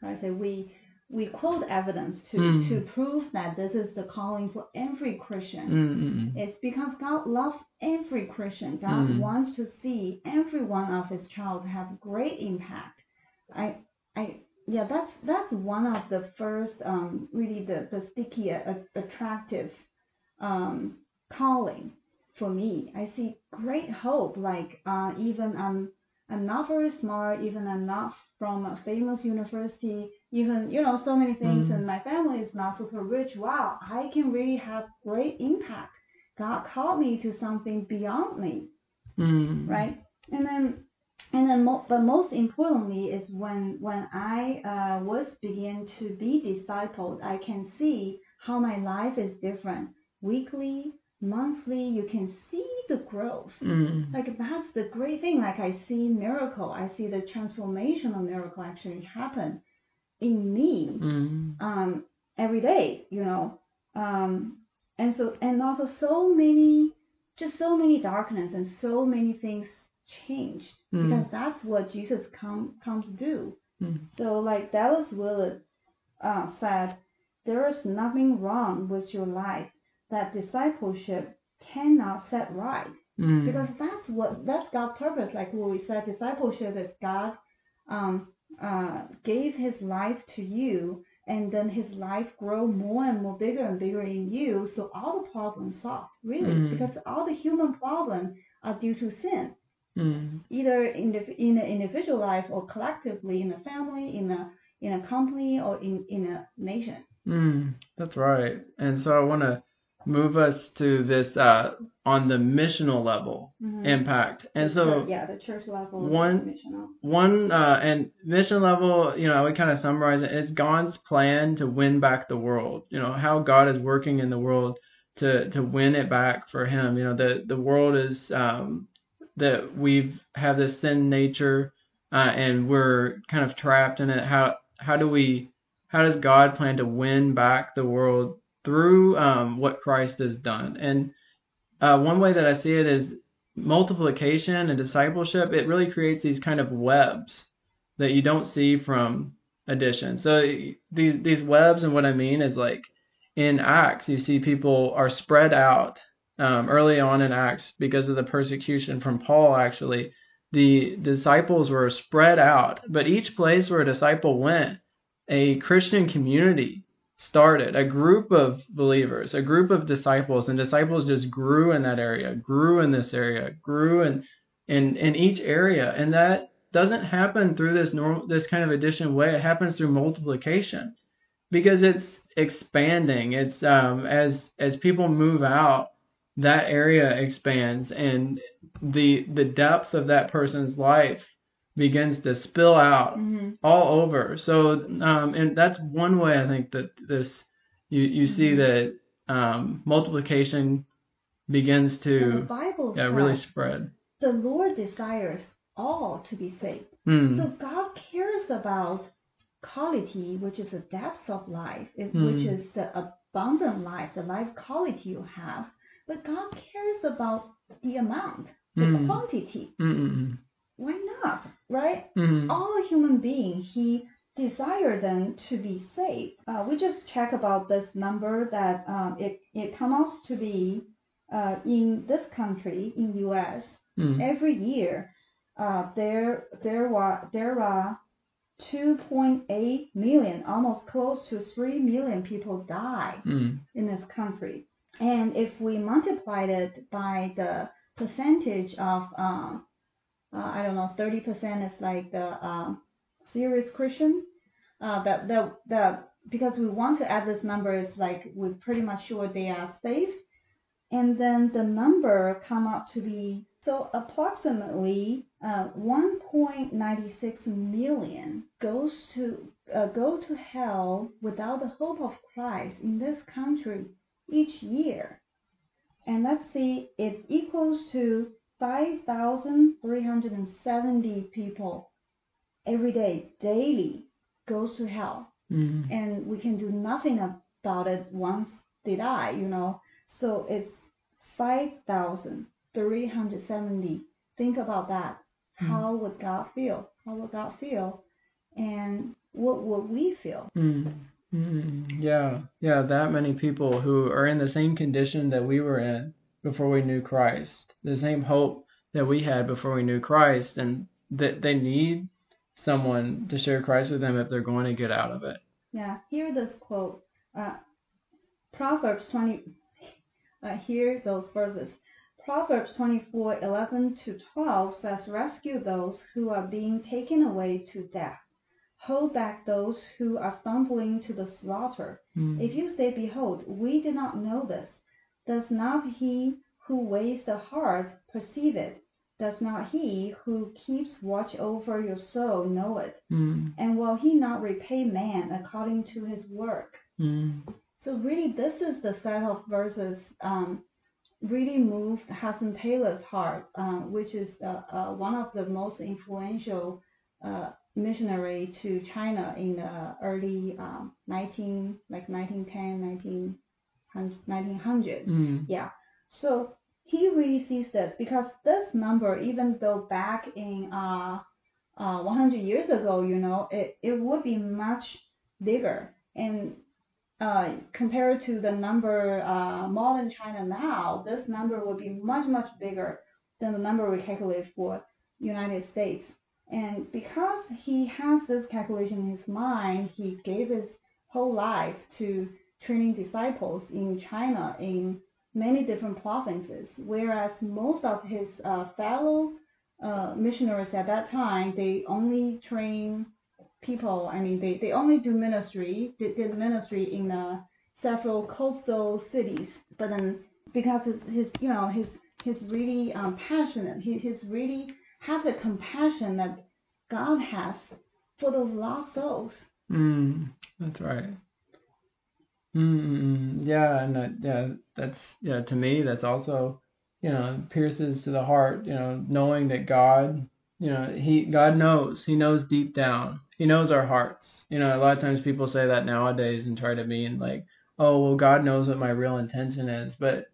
I say we we quote evidence to Mm. to prove that this is the calling for every Christian. Mm-mm. It's because God loves every Christian. God Mm. wants to see every one of His child have great impact. I I yeah that's that's one of the first um really the the sticky uh, attractive um calling for me. I see great hope. Like uh even I'm I'm not very smart, even I'm not from a famous university, even you know so many things, Mm. and my family is not super rich. Wow, I can really have great impact. God called me to something beyond me, Mm. right? And then, and then, mo- but most importantly is when when I uh, was begin to be discipled, I can see how my life is different. Weekly, monthly, you can see the growth Mm. like that's the great thing like i see miracle i see the transformational miracle actually happen in me Mm. um every day you know um and so and also so many just so many darkness and so many things changed Mm. because that's what jesus come comes to do Mm. so like dallas willard uh, said there is nothing wrong with your life that discipleship cannot set right Mm. because that's what that's God's purpose. Like what we said, discipleship is God um, uh, gave His life to you, and then His life grow more and more bigger and bigger in you. So all the problems solved, really, Mm. because all the human problems are due to sin. Mm. either in the in the individual life or collectively in a family, in a in a company or in in a nation. Mm. That's right. And so I want to move us to this uh, on the missional level Mhm. impact. And so yeah, the church level, one- one uh, and mission level, you know, I would kind of summarize it. It's God's plan to win back the world. You know how God is working in the world to to win it back for Him. You know the the world is um, that we've have this sin nature uh, and we're kind of trapped in it. How how do we how does God plan to win back the world through um, what Christ has done? And uh, one way that I see it is multiplication and discipleship. It really creates these kind of webs that you don't see from addition. So these these webs, and what I mean is like in Acts, you see people are spread out um, early on in Acts because of the persecution from Paul. Actually, the disciples were spread out, but each place where a disciple went, a Christian community started, a group of believers, a group of disciples, and disciples just grew in that area, grew in this area, grew in in, in each area, and that doesn't happen through this normal this kind of addition way. It happens through multiplication because it's expanding. It's um, as as people move out, that area expands, and the the depth of that person's life begins to spill out hmm all over. So, um, and that's one way I think that this you you see Mhm. that um, multiplication begins the to Bible yeah really spread. the Lord desires all to be saved. Mm. So God cares about quality, which is the depth of life, Hmm. which is the abundant life, the life quality you have. But God cares about the amount, the Hmm. quantity. Mm-mm. Why not? Right? Mm. All human beings, He desire them to be saved. Uh, we just check about this number that um, it it comes to be uh, in this country, in U.S. Mm. every year uh, there there were there are 2.8 million, almost close to 3 million people die Mm. in this country. And if we multiplied it by the percentage of, uh, uh, I don't know, 30% is like the uh, serious Christian, uh, that the, the, because we want to add this number, it's like we're pretty much sure they are saved. And then the number come up to be, so approximately uh, 1.96 million goes to uh, go to hell without the hope of Christ in this country each year. And let's see, it equals to 5,370 people every day, daily, goes to hell. Mm. And we can do nothing about it once they die, you know. So it's 5,370. Think about that. Hmm. How would God feel? How would God feel? And what would we feel? Mm. Mm. Yeah, yeah, that many people who are in the same condition that we were in before we knew Christ, the same hope that we had before we knew Christ, and that they need someone to share Christ with them if they're going to get out of it. Yeah, hear this quote. Uh, Proverbs 20, uh, hear those verses. Proverbs 24, 11 to 12 says, Rescue those who are being taken away to death. Hold back those who are stumbling to the slaughter. Mm. If you say, Behold, we did not know this, does not he who weighs the heart perceive it? Does not he who keeps watch over your soul know it? Mm. And will he not repay man according to his work? Mm. So really, this is the set of verses um, really moved Hudson Taylor's heart, uh, which is uh, uh, one of the most influential uh, missionary to China in the early um, 19 like 1910 19, 1900 Mm. yeah so he really sees this because this number even though back in uh, uh, 100 years ago you know it, it would be much bigger and uh, compared to the number uh, modern China now, this number would be much much bigger than the number we calculate for United States. And because he has this calculation in his mind, he gave his whole life to training disciples in China in many different provinces, whereas most of his uh, fellow uh, missionaries at that time, they only train people. I mean, they, they only do ministry, they did ministry in uh, several coastal cities. But then because his, his you know his he's really um, passionate. He, he's really have the compassion that God has for those lost souls. Mm, that's right. Mm, yeah, and that, yeah, that's yeah. To me, that's also you know pierces to the heart. You know, knowing that God, you know, he God knows. He knows deep down. He knows our hearts. You know, a lot of times people say that nowadays and try to mean like, oh well, God knows what my real intention is. But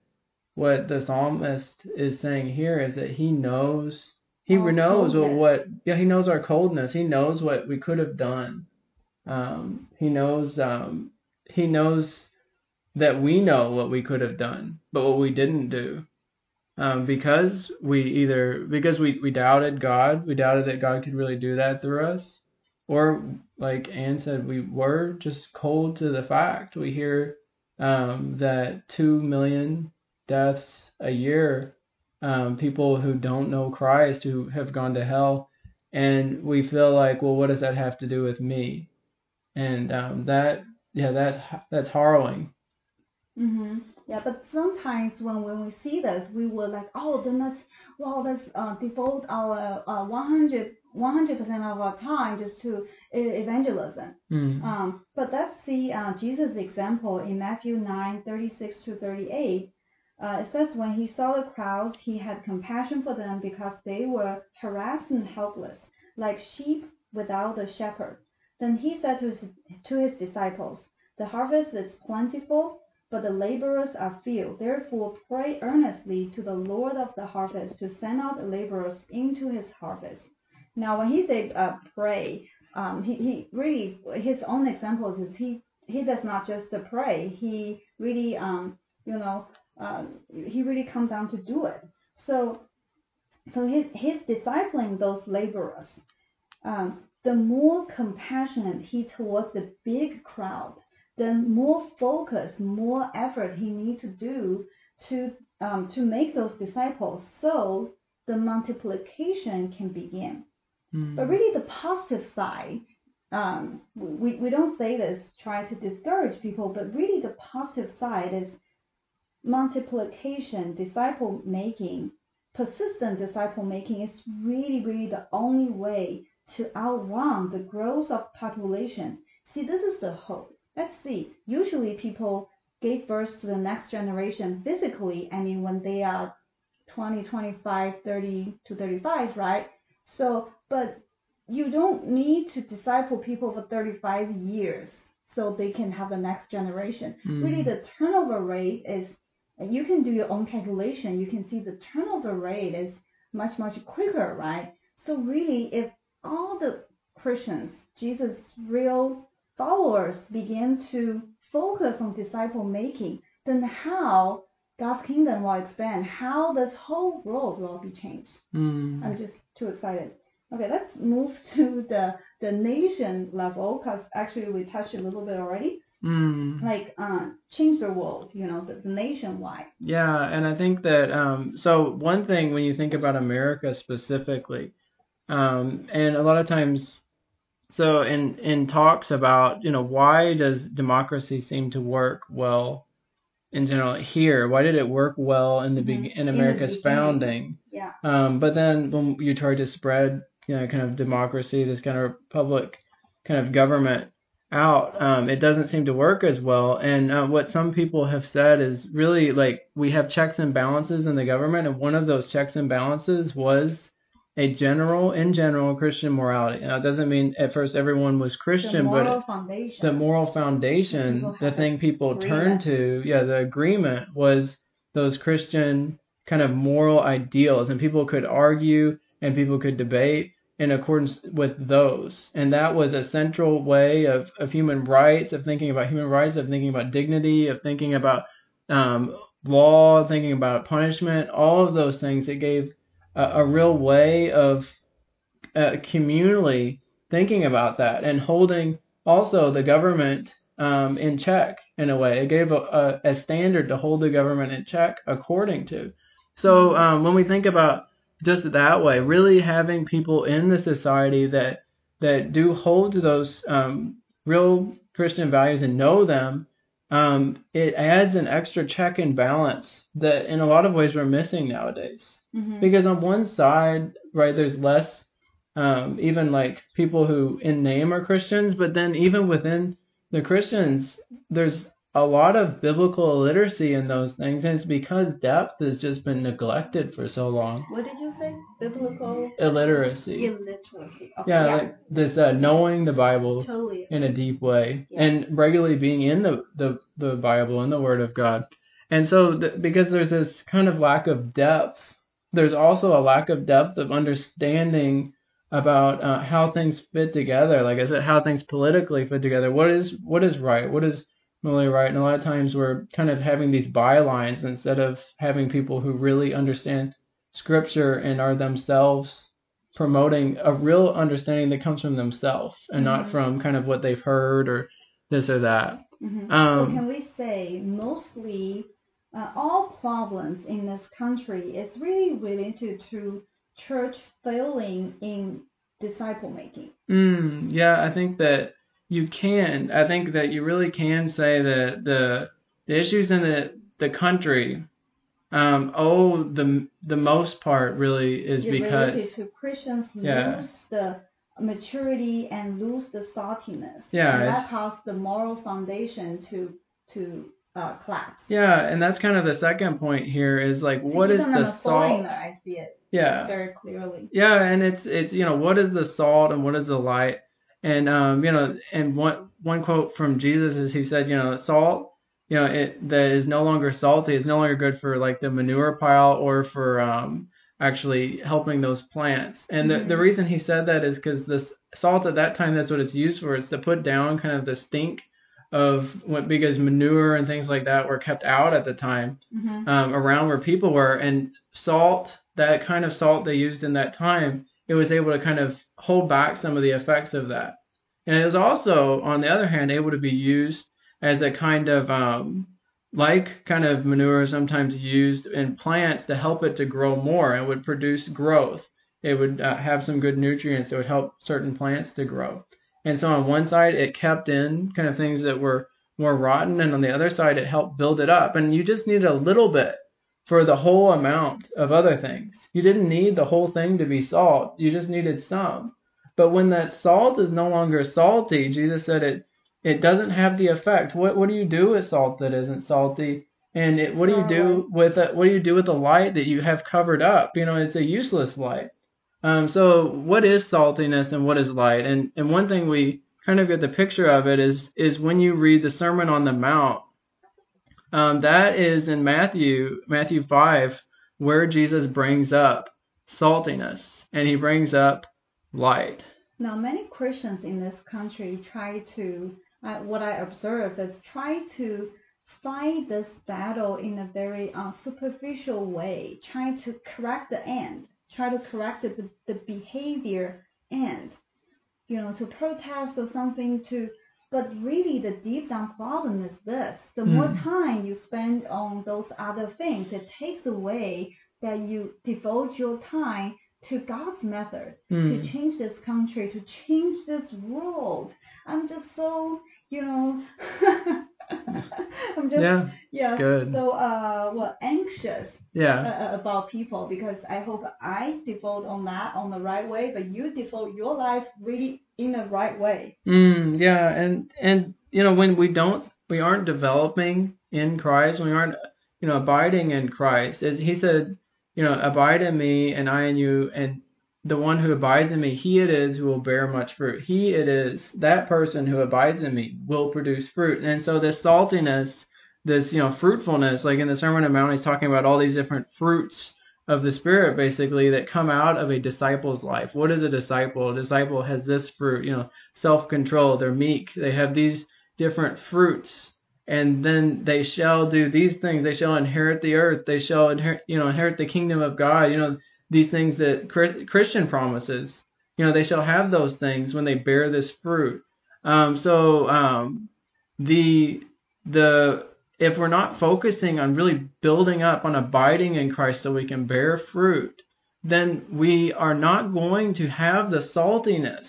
what the psalmist is saying here is that he knows. He Our knows what, what yeah he knows our coldness. He knows what we could have done. Um, he knows um, he knows that we know what we could have done, but what we didn't do. Um, because we either because we, we doubted God, we doubted that God could really do that through us, or like Anne said, we were just cold to the fact. We hear um, that two million deaths a year, um, people who don't know Christ who have gone to hell, and we feel like, well, what does that have to do with me? And um, that yeah, that that's harrowing. hmm Yeah, but sometimes when, when we see this, we were like, oh, then let's, well, let's uh, devote our uh, 100 percent of our time just to evangelism. Mm. Um, but let's see uh, Jesus' example in Matthew 9, 36 to 38. Uh, it says, when he saw the crowds, he had compassion for them because they were harassed and helpless, like sheep without a shepherd. Then he said to his, to his disciples, The harvest is plentiful, but the laborers are few. Therefore, pray earnestly to the Lord of the harvest to send out laborers into his harvest. Now, when he said uh, pray, um, he, he really his own examples is he he does not just pray. He really um you know uh, he really comes down to do it. So so his his discipling those laborers. Um, the more compassionate he towards the big crowd, the more focus, more effort he needs to do to um, to make those disciples, so the multiplication can begin. Mm. But really, the positive side, um, we, we don't say this try to discourage people, but really the positive side is multiplication, disciple making, persistent disciple making is really, really the only way to outrun the growth of population. See, this is the hope. Let's see. Usually, people gave birth to the next generation physically. I mean, when they are 20, 25, 30 to 35, right? So, but you don't need to disciple people for 35 years so they can have the next generation. Mm. Really, the turnover rate is, you can do your own calculation. You can see the turnover rate is much, much quicker, right? So, really, if all the Christians, Jesus' real followers, begin to focus on disciple making, then how God's kingdom will expand, how this whole world will be changed. Mm. I'm just too excited. Okay, let's move to the the nation level because actually we touched a little bit already. Mm. Like uh, change the world, you know, the, the nationwide. Yeah, and I think that um, so one thing when you think about America specifically, um, and a lot of times, so in in talks about you know why does democracy seem to work well in general here? Why did it work well in the Mhm. be- In in America's beginning. founding? Yeah. Um, but then when you try to spread, you know, kind of democracy, this kind of public kind of government out, um, it doesn't seem to work as well. And uh, what some people have said is really like we have checks and balances in the government, and one of those checks and balances was a general, in general, Christian morality. Now, it doesn't mean at first everyone was The Christian, but it, foundation. the moral foundation, the thing people turned to, yeah, the agreement was those Christian kind of moral ideals, and people could argue and people could debate in accordance with those. And that was a central way of, of human rights, of thinking about human rights, of thinking about dignity, of thinking about um, law, thinking about punishment, all of those things. It gave a, a real way of uh, communally thinking about that and holding also the government um, in check in a way. It gave a, a, a standard to hold the government in check according to. So um, when we think about just that way. Really having people in the society that that do hold to those um, real Christian values and know them, um, it adds an extra check and balance that in a lot of ways we're missing nowadays. Mhm. Because on one side, right, there's less um, even like people who in name are Christians, but then even within the Christians, there's a lot of biblical illiteracy in those things, and it's because depth has just been neglected for so long. What did you say? Biblical Illiteracy. illiteracy. Okay, Yeah, like this uh, knowing the Bible totally. in a deep way Yeah. and regularly being in the, the, the Bible and the Word of God. And so, th- because there's this kind of lack of depth, there's also a lack of depth of understanding about uh, how things fit together. Like I said, how things politically fit together. What is what is right? What is morally right? And a lot of times we're kind of having these bylines instead of having people who really understand Scripture and are themselves promoting a real understanding that comes from themselves and not Mhm. from kind of what they've heard or this or that. Mhm. Um, so can we say mostly uh, all problems in this country is really related to church failing in disciple making? Mm, yeah, I think that you can. I think that you really can say that the the issues in the the country, um, oh, the the most part really is because related to Christians Yeah. lose the maturity and lose the saltiness. Yeah, and that caused the moral foundation to to uh, collapse. yeah, and that's kind of the second point here is like what is the I'm a foreigner, salt? I see it Yeah, very clearly. Yeah, and it's it's you know what is the salt and what is the light, and um you know and one one quote from Jesus is he said you know salt you know it that is no longer salty is no longer good for like the manure pile or for um actually helping those plants, and the the Mhm. reason he said that is because this salt at that time that's what it's used for is to put down kind of the stink of what because manure and things like that were kept out at the time hmm um, around where people were, and salt, that kind of salt they used in that time, it was able to kind of hold back some of the effects of that. And it was also, on the other hand, able to be used as a kind of, um, like kind of manure sometimes used in plants to help it to grow more. It would produce growth. It would uh, have some good nutrients that would help certain plants to grow. And so on one side, it kept in kind of things that were more rotten, and on the other side, it helped build it up. And you just needed a little bit for the whole amount of other things. You didn't need the whole thing to be salt, you just needed some. But when that salt is no longer salty, Jesus said it it doesn't have the effect. What what do you do with salt that isn't salty? And it, what do you do with it? What do you do with the light that you have covered up? You know, it's a useless light. Um, so what is saltiness and what is light? And and one thing we kind of get the picture of it is is when you read the Sermon on the Mount. Um, that is in Matthew Matthew five where Jesus brings up saltiness and he brings up light. Now, many Christians in this country try to, uh, what I observe is try to fight this battle in a very uh, superficial way, trying to correct the end, try to correct the, the behavior end, you know, to protest or something to, but really the deep down problem is this. The more Mm. time you spend on those other things, it takes away that you devote your time to God's method to Mm. change this country, to change this world. I'm just so, you know, I'm just Yeah, yeah, good. so uh, well anxious uh, yeah, uh, about people because I hope I devote on that on the right way, but you devote your life really in the right way. mm, yeah, and and you know when we don't, we aren't developing in Christ, we aren't, you know, abiding in Christ. As he said, you know, abide in me and I in you, and the one who abides in me, he it is who will bear much fruit. He it is that person who abides in me will produce fruit. And so this saltiness, this you know fruitfulness, like in the Sermon on the Mount, he's talking about all these different fruits of the Spirit, basically that come out of a disciple's life. What is a disciple? A disciple has this fruit, you know, self-control. They're meek. They have these different fruits and then they shall do these things. They shall inherit the earth. They shall inherit, you know, inherit the kingdom of God. You know, these things that Christian promises. You know, they shall have those things when they bear this fruit. Um, so um, the the if we're not focusing on really building up on abiding in Christ so we can bear fruit, then we are not going to have the saltiness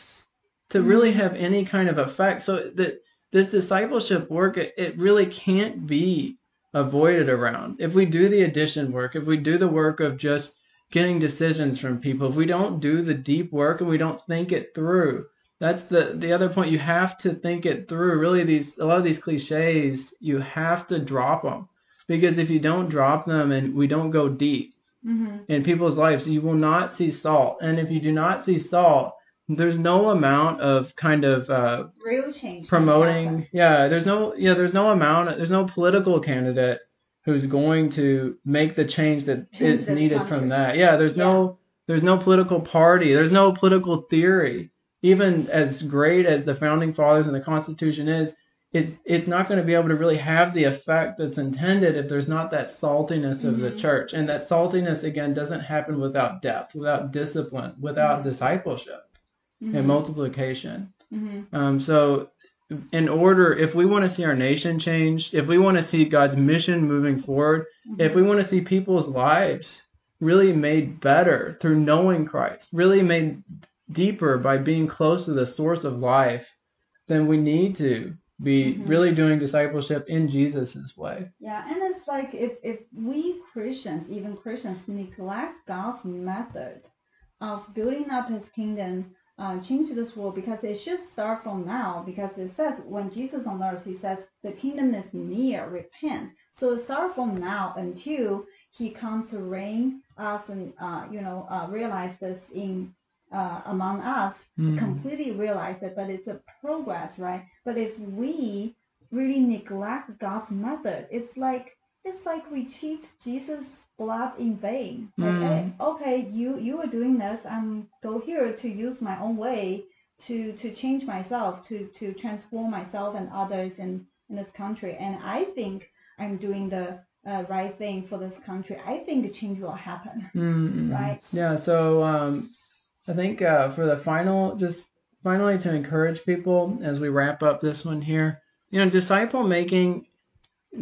to really Mm-hmm. have any kind of effect. So that this discipleship work, it, it really can't be avoided around. If we do the addition work, if we do the work of just getting decisions from people, if we don't do the deep work and we don't think it through, that's the the other point. You have to think it through. Really, these a lot of these cliches, you have to drop them because if you don't drop them and we don't go deep Mm-hmm. in people's lives, you will not see salt. And if you do not see salt, there's no amount of kind of uh, Real change. promoting. Yeah, there's no yeah, there's no amount. There's no political candidate who's going to make the change that is needed country. from that. Yeah, there's no there's no political party. There's no political theory. Even as great as the founding fathers and the Constitution is, it's it's not going to be able to really have the effect that's intended if there's not that saltiness of the Mhm. church. And that saltiness again doesn't happen without depth, without discipline, without Mhm. discipleship Mhm. and multiplication. Mhm. Um, so, in order, if we want to see our nation change, if we want to see God's mission moving forward, if we want to see people's lives really made better through knowing Christ, really made deeper by being close to the source of life, then we need to be Mhm. really doing discipleship in Jesus' way. Yeah, and it's like if, if we Christians, even Christians, neglect God's method of building up His kingdom, uh, change this world, because it should start from now. Because it says when Jesus on earth, He says the kingdom is near, repent. So it starts from now until He comes to reign us and uh, you know uh, realize this in uh, among us Mm. completely realize it, but it's a progress, right? But if we really neglect God's method, it's like it's like we cheat Jesus' blood in vain. Like, Mm. hey, okay, you you are doing this, I'm go here to use my own way to to change myself, to to transform myself and others in in this country, and I think I'm doing the uh, right thing for this country. I think the change will happen. Mm, Right. Yeah. So um, I think uh, for the final, just finally to encourage people as we wrap up this one here, you know, disciple making,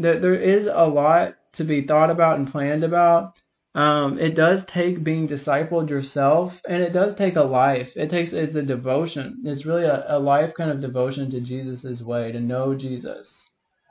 that there is a lot to be thought about and planned about. Um, it does take being discipled yourself, and it does take a life. It takes it's a devotion. It's really a, a life kind of devotion to Jesus' way to know Jesus.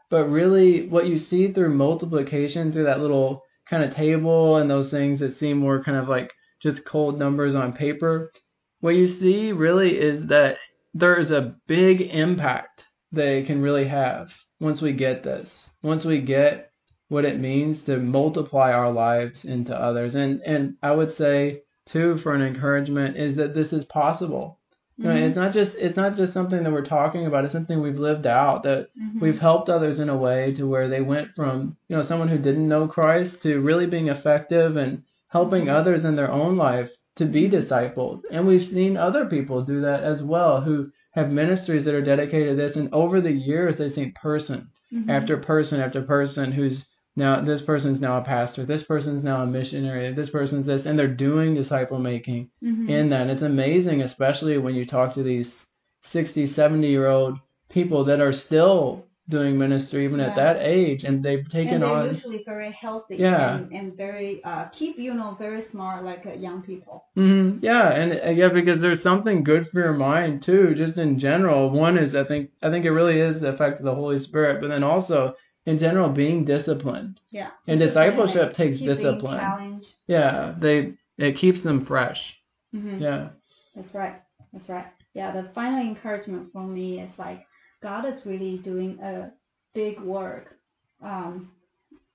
But really, what you see through multiplication, through that little kind of table and those things that seem more kind of like just cold numbers on paper, what you see really is that there's a big impact they can really have once we get this. Once we get what it means to multiply our lives into others. And and I would say too for an encouragement is that this is possible. You know, Mhm. it's not just it's not just something that we're talking about, it's something we've lived out that Mhm. we've helped others in a way to where they went from you know someone who didn't know Christ to really being effective and helping Mhm. others in their own life to be discipled and we've seen other people do that as well who have ministries that are dedicated to this and over the years they've seen person Mhm. after person after person who's now this person's now a pastor this person's now a missionary this person's this and they're doing disciple making Mhm. in that. And it's amazing, especially when you talk to these 60, 70 year old people that are still doing ministry even at that age and they've taken and they're on. usually very healthy Yeah. and, and very uh, keep you know very smart like uh, young people. hmm Yeah, and uh, yeah, because there's something good for your mind too, just in general. One is I think I think it really is the effect of the Holy Spirit, but then also in general being disciplined. Yeah. And discipleship and takes discipline. Yeah, they it keeps them fresh. hmm Yeah. That's right. That's right. Yeah. The final encouragement for me is like God is really doing a big work um,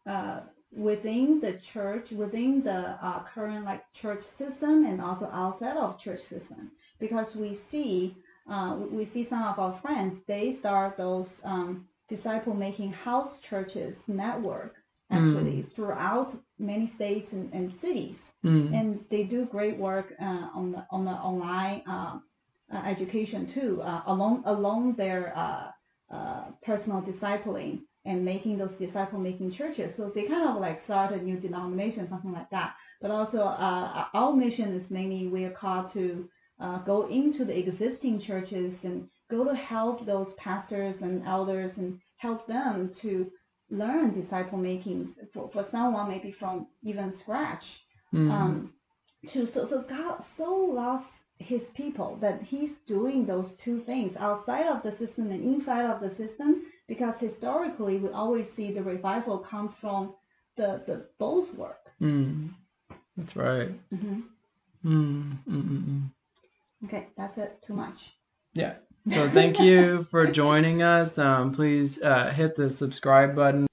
uh, within the church, within the uh, current like church system, and also outside of church system, because we see uh, we, we see some of our friends they start those um, disciple making house churches network actually throughout many states and, and cities Mm. and they do great work uh, on the on the online uh, uh, education too, uh, along along their uh, uh, personal discipling and making those disciple making churches. So they kind of like start a new denomination, something like that. But also uh, our mission is mainly we are called to uh, go into the existing churches and go to help those pastors and elders and help them to learn disciple making for, for someone maybe from even scratch Mm. um, to so so God so loves his people that he's doing those two things outside of the system and inside of the system because historically we always see the revival comes from the the both work. Mm. That's right. hmm Mm. Mm. Mm. mm. Okay, that's it. Too much. Yeah. So thank you for joining us. Um, please uh, hit the subscribe button.